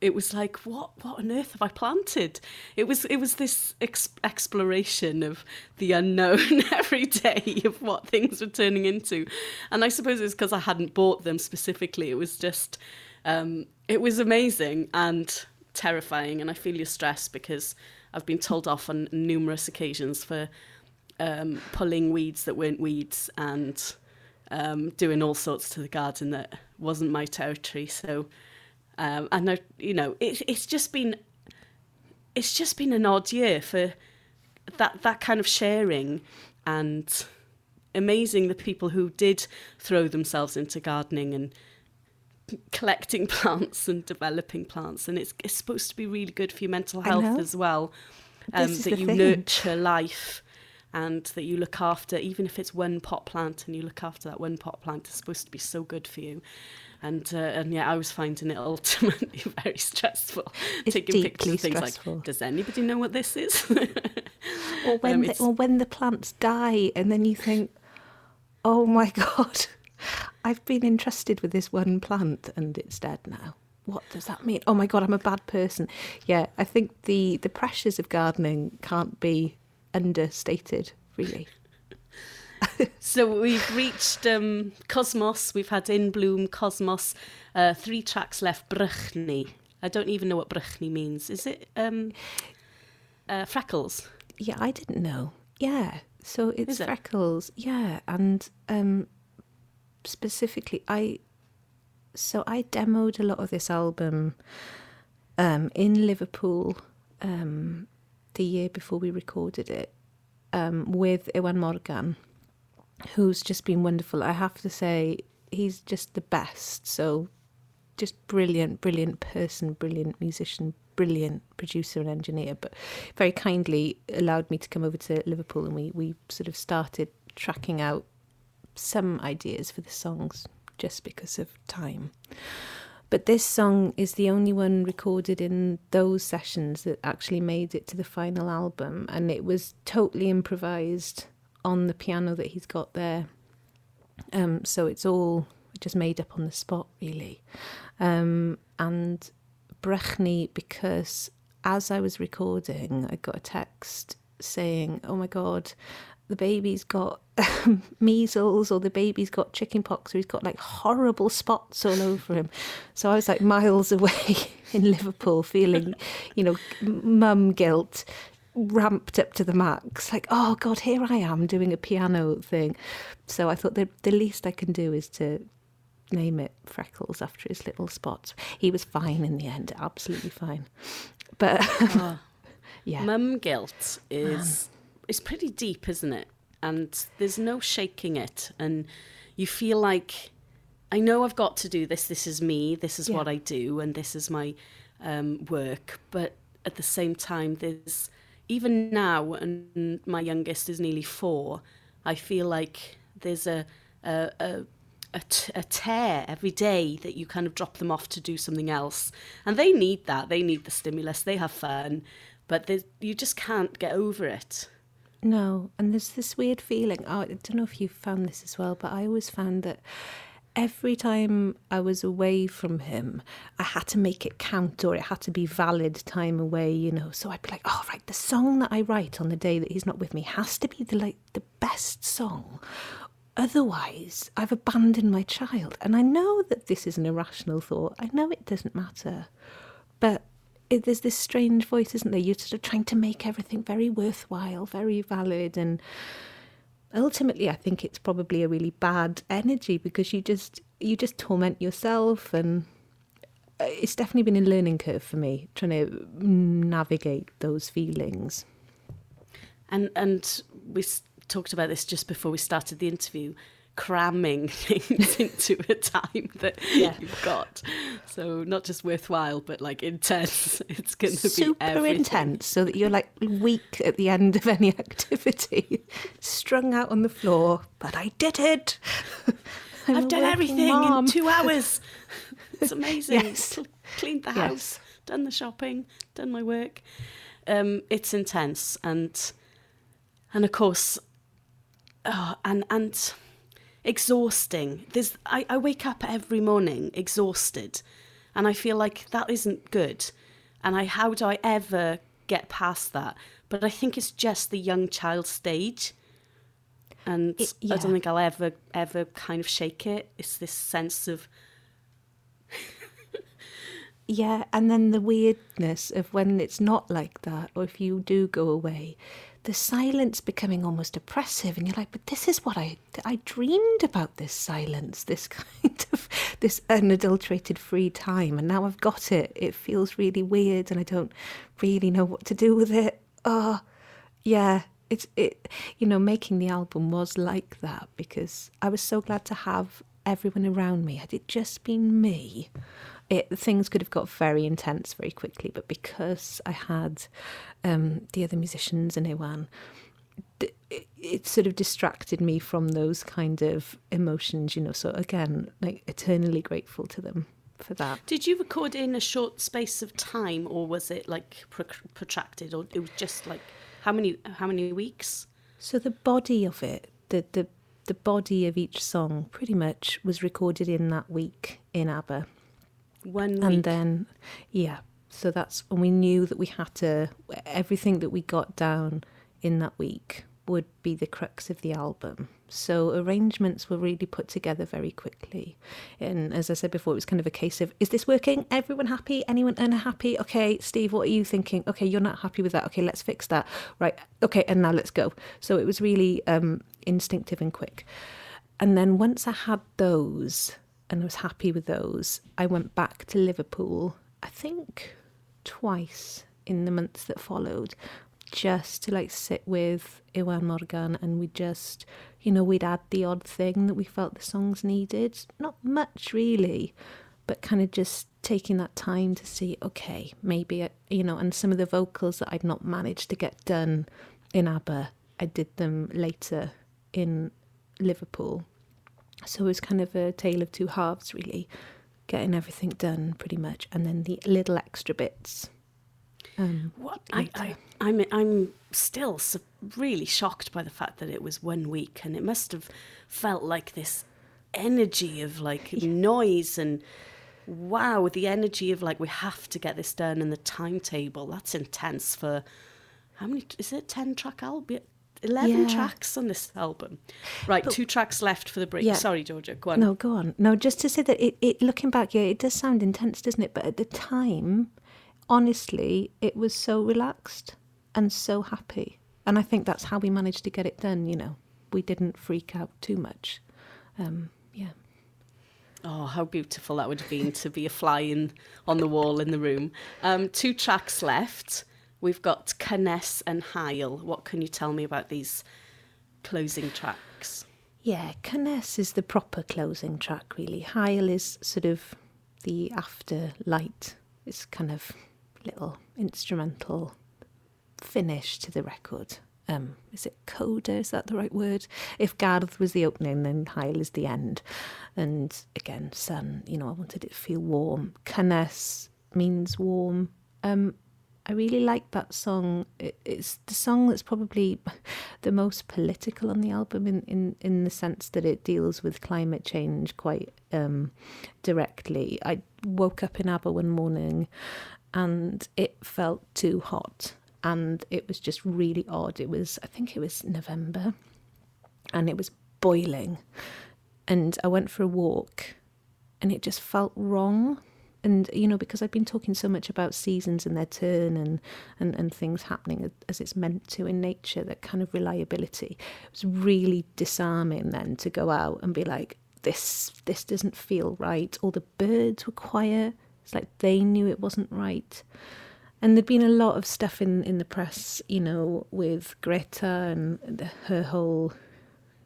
it was like, what? What on earth have I planted? It was. It was this ex- exploration of the unknown [LAUGHS] every day of what things were turning into, and I suppose it's because I hadn't bought them specifically. It was just um, it was amazing and terrifying, and I feel your stress because I've been told off on numerous occasions for um, pulling weeds that weren't weeds and um, doing all sorts to the garden that wasn't my territory. So, um, and I, you know, it, it's just been, it's just been an odd year for that that kind of sharing and amazing the people who did throw themselves into gardening and collecting [LAUGHS] plants and developing plants, and it's, it's supposed to be really good for your mental health as well. Um, that you thing. nurture life and that you look after, even if it's one pot plant and you look after that one pot plant, it's supposed to be so good for you. And uh, and yeah, I was finding it ultimately [LAUGHS] very stressful. It's taking pictures of things stressful. like, does anybody know what this is? [LAUGHS] or when um, the, or when the plants die, and then you think, oh my [LAUGHS] god, I've been entrusted with this one plant and it's dead now. What does that mean? Oh my god, I'm a bad person. Yeah, I think the the pressures of gardening can't be understated, really. [LAUGHS] so we've reached um, Cosmos. We've had In Bloom, Cosmos. Uh, three tracks left. Brychni. I don't even know what Brychni means. Is it um, uh, freckles? Yeah, I didn't know. Yeah, so it's freckles. Yeah, and um, specifically, I so I demoed a lot of this album um, in Liverpool um, the year before we recorded it um, with Iwan Morgan, who's just been wonderful. I have to say, he's just the best. So, just brilliant, brilliant person, brilliant musician, brilliant producer and engineer. But very kindly allowed me to come over to Liverpool, and we we sort of started tracking out some ideas for the songs just because of time. But this song is the only one recorded in those sessions that actually made it to the final album, and it was totally improvised on the piano that he's got there. Um, so it's all just made up on the spot, really. Um, and Brychni, because as I was recording, I got a text saying, "Oh my God, the baby's got [LAUGHS] measles or the baby's got chickenpox or he's got like horrible spots all over him. So I was like miles [LAUGHS] away in Liverpool feeling, you know, mum guilt ramped up to the max. Like, oh God, here I am doing a piano thing. So I thought the, the least I can do is to name it Freckles after his little spots. He was fine in the end, absolutely fine. But oh. [LAUGHS] yeah. Mum guilt is it's pretty deep, isn't it? And there's no shaking it, and you feel like I know I've got to do this. This is me. This is yeah. what I do, and this is my um, work. But at the same time, there's even now, and my youngest is nearly four. I feel like there's a a, a a, t- a tear every day that you kind of drop them off to do something else. And they need that. They need the stimulus. They have fun. But you just can't get over it. No, and there's this weird feeling. Oh, I don't know if you found this as well, but I always found that every time I was away from him, I had to make it count or it had to be valid time away, you know. So I'd be like, oh, right, the song that I write on the day that he's not with me has to be the like the best song. Otherwise, I've abandoned my child. And I know that this is an irrational thought. I know it doesn't matter. But it, there's this strange voice, isn't there? You're sort of trying to make everything very worthwhile, very valid, and ultimately, I think it's probably a really bad energy because you just you just torment yourself, and uh, it's definitely been a learning curve for me trying to navigate those feelings. And and we talked about this just before we started the interview cramming [LAUGHS] things into a time that yeah. you've got. So not just worthwhile, but like intense. [LAUGHS] It's going to be super intense, so that you're like weak at the end of any [LAUGHS] activity, strung out on the floor. But I did it. I've done everything mom. in two hours. It's amazing. yes. Cleaned the house, yes. done the shopping, done my work. Um, it's intense, and and of course, oh, and and exhausting. There's I, I wake up every morning exhausted, and I feel like that isn't good. And I how do I ever get past that? But I think it's just the young child stage and it, yeah. I don't think I'll ever ever kind of shake it. It's this sense of [LAUGHS] yeah, and then the weirdness of when it's not like that, or if you do go away, the silence becoming almost oppressive, and you're like, but this is what I I dreamed about this silence, this [LAUGHS] kind of this unadulterated free time, and now I've got it. It feels really weird, and I don't really know what to do with it. Oh, yeah, it's it you know making the album was like that because I was so glad to have everyone around me. Had it just been me, it things could have got very intense very quickly. But because I had um, the other musicians and Iwan, it, it sort of distracted me from those kind of emotions. You know, so again, like eternally grateful to them for that. Did you record in a short space of time, or was it like protracted, or it was just like? How many how many weeks? So the body of it, the the the body of each song pretty much was recorded in that week in Aber. One week. And then yeah. So that's when we knew that we had to everything that we got down in that week would be the crux of the album. So arrangements were really put together very quickly. And as I said before, it was kind of a case of is this working? Everyone happy? Anyone unhappy? Okay, Steve, what are you thinking? Okay, you're not happy with that. Okay, let's fix that. Right. Okay, and now let's go. So it was really um, instinctive and quick. And then once I had those and I was happy with those, I went back to Liverpool, I think twice in the months that followed, just to like sit with Iwan Morgan and we just, you know, we'd add the odd thing that we felt the songs needed. Not much really, but kind of just taking that time to see, okay, maybe, uh, you know, and some of the vocals that I'd not managed to get done in Aber, I did them later in Liverpool. So it was kind of a tale of two halves, really, getting everything done pretty much, and then the little extra bits um, what I, I, I'm I'm still really shocked by the fact that it was one week, and it must have felt like this energy of like noise and wow, the energy of like we have to get this done and the timetable. That's intense for how many? Is it ten track album? 11 yeah. tracks on this album. Right, but, two tracks left for the break. Yeah. Sorry, Georgia, go on. No, go on. No, just to say that it, it looking back, yeah, it does sound intense, doesn't it? But at the time, honestly, it was so relaxed and so happy. And I think that's how we managed to get it done, you know. We didn't freak out too much. Um, yeah. Oh, how beautiful that would have been to be a fly in, on the wall in the room. Um, two tracks left. We've got Cynnes and Haul. What can you tell me about these closing tracks? Yeah, Cynnes is the proper closing track, really. Haul is sort of the after light. It's kind of little instrumental finish to the record. Um, is it coda? Is that the right word? If Garth was the opening, then Haul is the end. And again, sun, you know, I wanted it to feel warm. Cynnes means warm. Um, I really like that song. it's the song that's probably [LAUGHS] the most political on the album in, in, in the sense that it deals with climate change quite um, directly. I woke up in Aber one morning and it felt too hot and it was just really odd. It was, I think it was November and it was boiling. And I went for a walk and it just felt wrong. And, you know, because I've been talking so much about seasons and their turn and, and, and things happening as it's meant to in nature, that kind of reliability. It was really disarming then to go out and be like, this this doesn't feel right. All the birds were quiet It's like they knew it wasn't right. And there'd been a lot of stuff in, in the press, you know, with Greta and her whole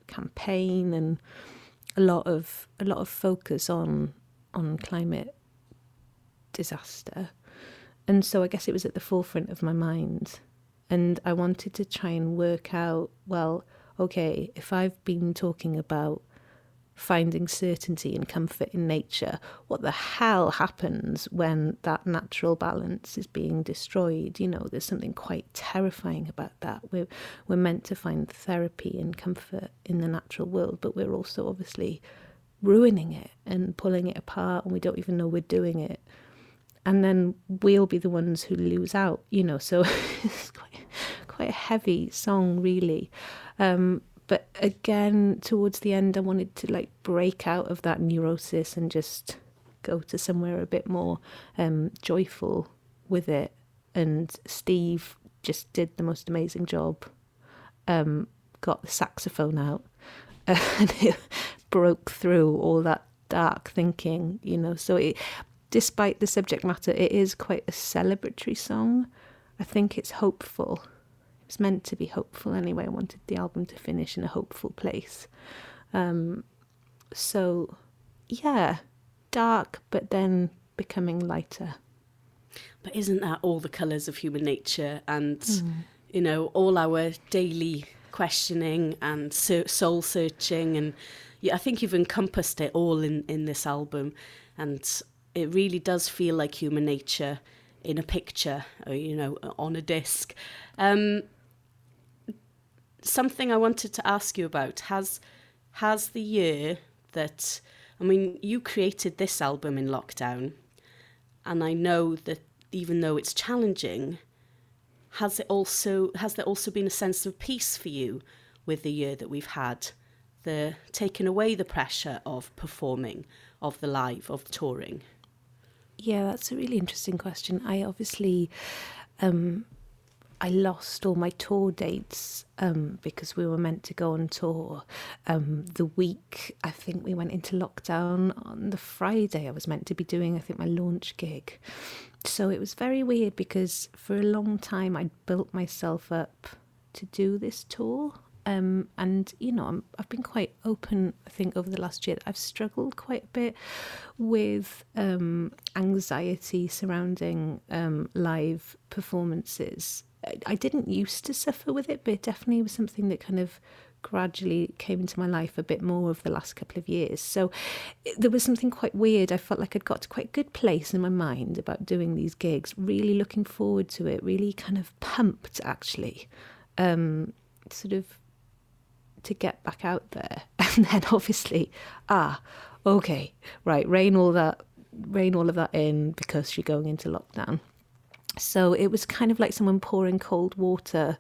campaign and a lot of a lot of focus on on climate disaster. And so I guess it was at the forefront of my mind. And I wanted to try and work out well, okay, if I've been talking about finding certainty and comfort in nature, what the hell happens when that natural balance is being destroyed? You know, there's something quite terrifying about that. We're, we're meant to find therapy and comfort in the natural world, but we're also obviously ruining it and pulling it apart, and we don't even know we're doing it. And then we'll be the ones who lose out, you know. So [LAUGHS] it's quite, quite a heavy song, really. Um, but again towards the end i wanted to like break out of that neurosis and just go to somewhere a bit more um, joyful with it and steve just did the most amazing job um, got the saxophone out [LAUGHS] and it broke through all that dark thinking you know so it despite the subject matter it is quite a celebratory song i think it's hopeful It's meant to be hopeful anyway. I wanted the album to finish in a hopeful place. Um, so, yeah, dark, but then becoming lighter. But isn't that all the colours of human nature and, mm. you know, all our daily questioning and soul searching? And yeah, I think you've encompassed it all in, in this album. And it really does feel like human nature in a picture, or, you know, on a disc. Um, something I wanted to ask you about has has the year that I mean you created this album in lockdown and I know that even though it's challenging has it also has there also been a sense of peace for you with the year that we've had the taking away the pressure of performing of the live of touring yeah that's a really interesting question. I obviously um I lost all my tour dates um, because we were meant to go on tour um, the week I think we went into lockdown on the Friday I was meant to be doing I think my launch gig. So it was very weird because for a long time I'd built myself up to do this tour um, and you know i have been quite open. I think over the last year, I've struggled quite a bit with um, anxiety surrounding um, live performances, I didn't used to suffer with it, but it definitely was something that kind of gradually came into my life a bit more over the last couple of years. So it, there was something quite weird. I felt like I'd got to quite a good place in my mind about doing these gigs, really looking forward to it, really kind of pumped actually, um, sort of to get back out there. [LAUGHS] And then obviously, ah, okay, right, rein all that, rein all of that in because you're going into lockdown. So it was kind of like someone pouring cold water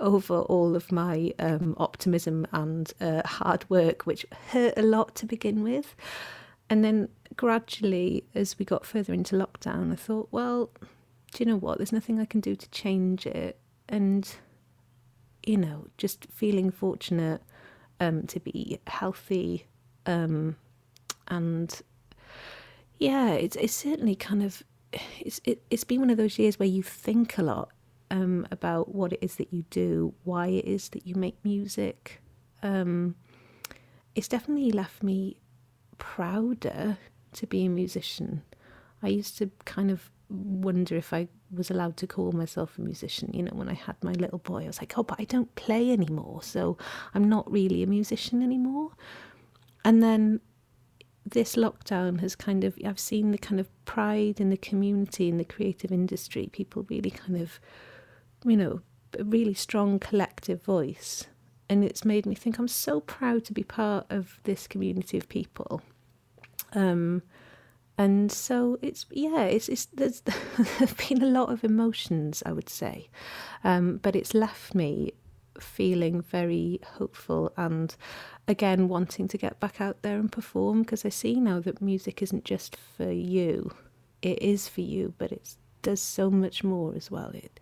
over all of my um, optimism and uh, hard work, which hurt a lot to begin with. And then gradually, as we got further into lockdown, I thought, well, do you know what? There's nothing I can do to change it. And, you know, just feeling fortunate um, to be healthy. Um, and yeah, it's, it's certainly kind of it's it, it's been one of those years where you think a lot um, about what it is that you do, why it is that you make music. Um, it's definitely left me prouder to be a musician. I used to kind of wonder if I was allowed to call myself a musician. You know, when I had my little boy, I was like, oh, but I don't play anymore, so I'm not really a musician anymore. And then this lockdown has kind of I've seen the kind of pride in the community in the creative industry people really kind of you know a really strong collective voice and it's made me think I'm so proud to be part of this community of people um and so it's yeah it's, it's there's [LAUGHS] there've been a lot of emotions I would say um but it's left me feeling very hopeful and again wanting to get back out there and perform because I see now that music isn't just for you. It is for you, but it does so much more as well. It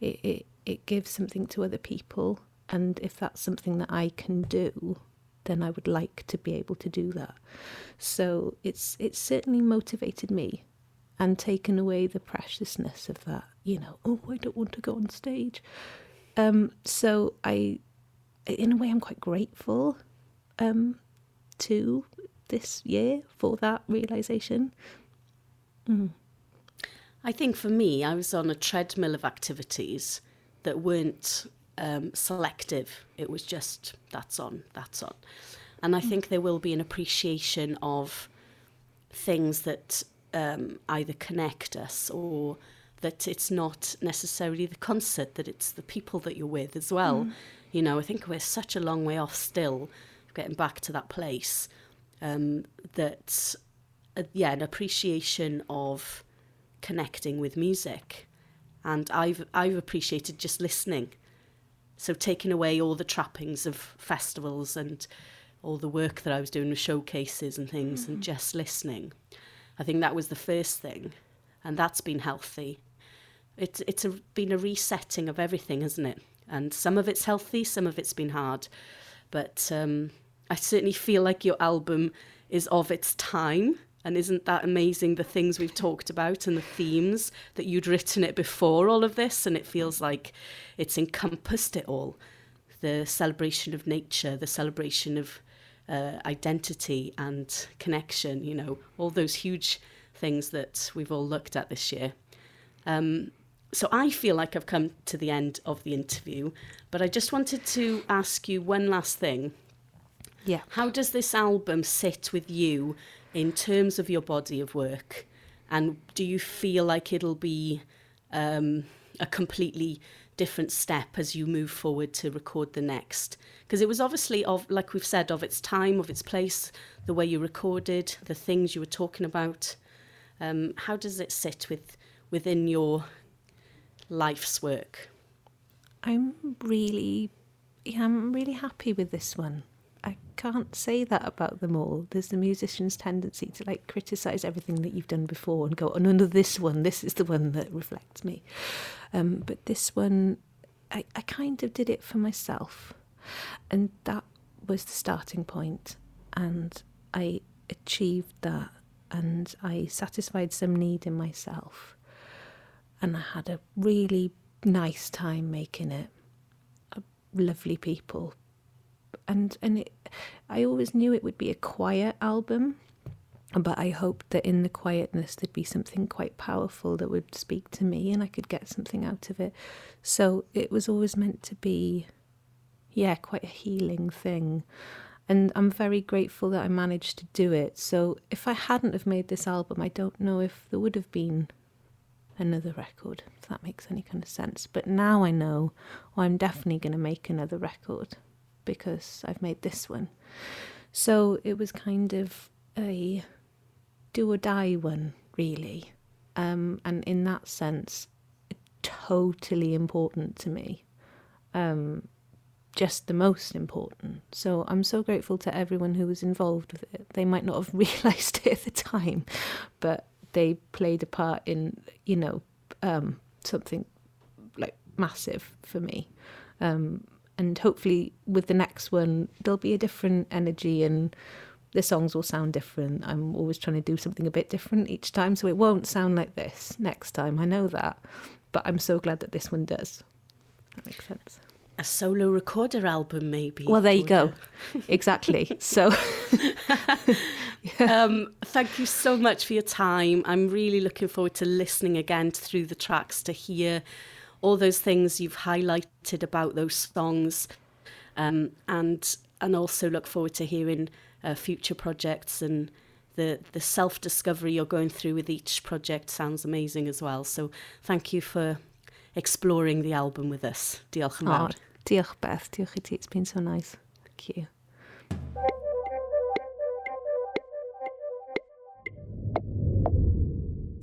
it it, it gives something to other people and if that's something that I can do, then I would like to be able to do that. So it's it's certainly motivated me and taken away the preciousness of that. You know, oh, I don't want to go on stage. Um, so I, in a way, I'm quite grateful um, to this year for that realization. Mm. I think for me, I was on a treadmill of activities that weren't um, selective. It was just that's on, that's on. And I think there will be an appreciation of things that um, either connect us or that it's not necessarily the concert, that it's the people that you're with as well. Mm. You know, I think we're such a long way off still, getting back to that place, um, that, uh, yeah, an appreciation of connecting with music. And I've, I've appreciated just listening. So taking away all the trappings of festivals and all the work that I was doing with showcases and things mm-hmm. and just listening. I think that was the first thing. And that's been healthy. It's, it's a, been a resetting of everything, hasn't it? And some of it's healthy, some of it's been hard. But um, I certainly feel like your album is of its time. And isn't that amazing, the things we've talked about and the themes that you'd written it before all of this? And it feels like it's encompassed it all the celebration of nature, the celebration of uh, identity and connection, you know, all those huge things that we've all looked at this year. Um, so I feel like I've come to the end of the interview, but I just wanted to ask you one last thing. Yeah. How does this album sit with you in terms of your body of work? And do you feel like it'll be um, a completely different step as you move forward to record the next? Because it was obviously of, like we've said, of its time, of its place, the way you recorded, the things you were talking about. Um, how does it sit with within your life's work? I'm really, yeah, I'm really happy with this one. Can't say that about them all. There's the musician's tendency to like criticize everything that you've done before and go, oh no, no, this one, this is the one that reflects me. Um, but this one, I, I kind of did it for myself. And that was the starting point. And I achieved that and I satisfied some need in myself. And I had a really nice time making it. Lovely people. And and it, I always knew it would be a quiet album, but I hoped that in the quietness there'd be something quite powerful that would speak to me and I could get something out of it. So it was always meant to be yeah, quite a healing thing. And I'm very grateful that I managed to do it. So if I hadn't have made this album, I don't know if there would have been another record, if that makes any kind of sense. But now I know oh, I'm definitely going to make another record because I've made this one. So it was kind of a do or die one, really. Um, and in that sense, totally important to me. Um, just the most important. So I'm so grateful to everyone who was involved with it. They might not have [LAUGHS] realised it at the time, but they played a part in, you know, um, something like massive for me. Um, and hopefully with the next one, there'll be a different energy and the songs will sound different. I'm always trying to do something a bit different each time, so it won't sound like this next time. I know that, but I'm so glad that this one does. That makes sense a solo recorder album, maybe. Well, there you go. [LAUGHS] exactly. So, yeah. [LAUGHS] um, thank you so much for your time. I'm really looking forward to listening again through the tracks to hear all those things you've highlighted about those songs, um, and and also look forward to hearing uh, future projects and. The, the self discovery you're going through with each project sounds amazing as well. So, thank you for exploring the album with us. Diolch yn fawr. Oh, diolch Beth, diolch i ti, it's been so nice. Thank you.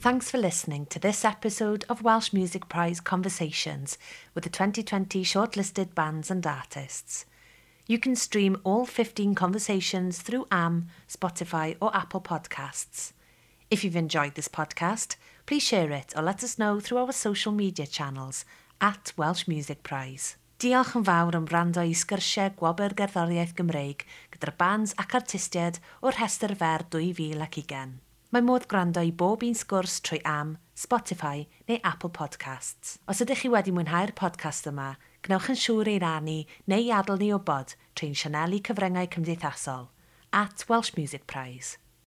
Thanks for listening to this episode of Welsh Music Prize Conversations with the 2020 shortlisted bands and artists. You can stream all 15 conversations through AM, Spotify, or Apple Podcasts. If you've enjoyed this podcast, please share it or let us know through our social media channels at Welsh Music Prize. Diolch yn fawr am wrando i sgyrsiau gwobr gerddoriaeth Gymreig gyda'r bands ac artistiaid o'r rhestr fer 2020. mae modd gwrando i bob un sgwrs trwy am, Spotify neu Apple Podcasts. Os ydych chi wedi mwynhau'r podcast yma, gnewch yn siŵr ei rannu neu i adael ni o bod trwy'n sianelu cyfryngau cymdeithasol at Welsh Music Prize.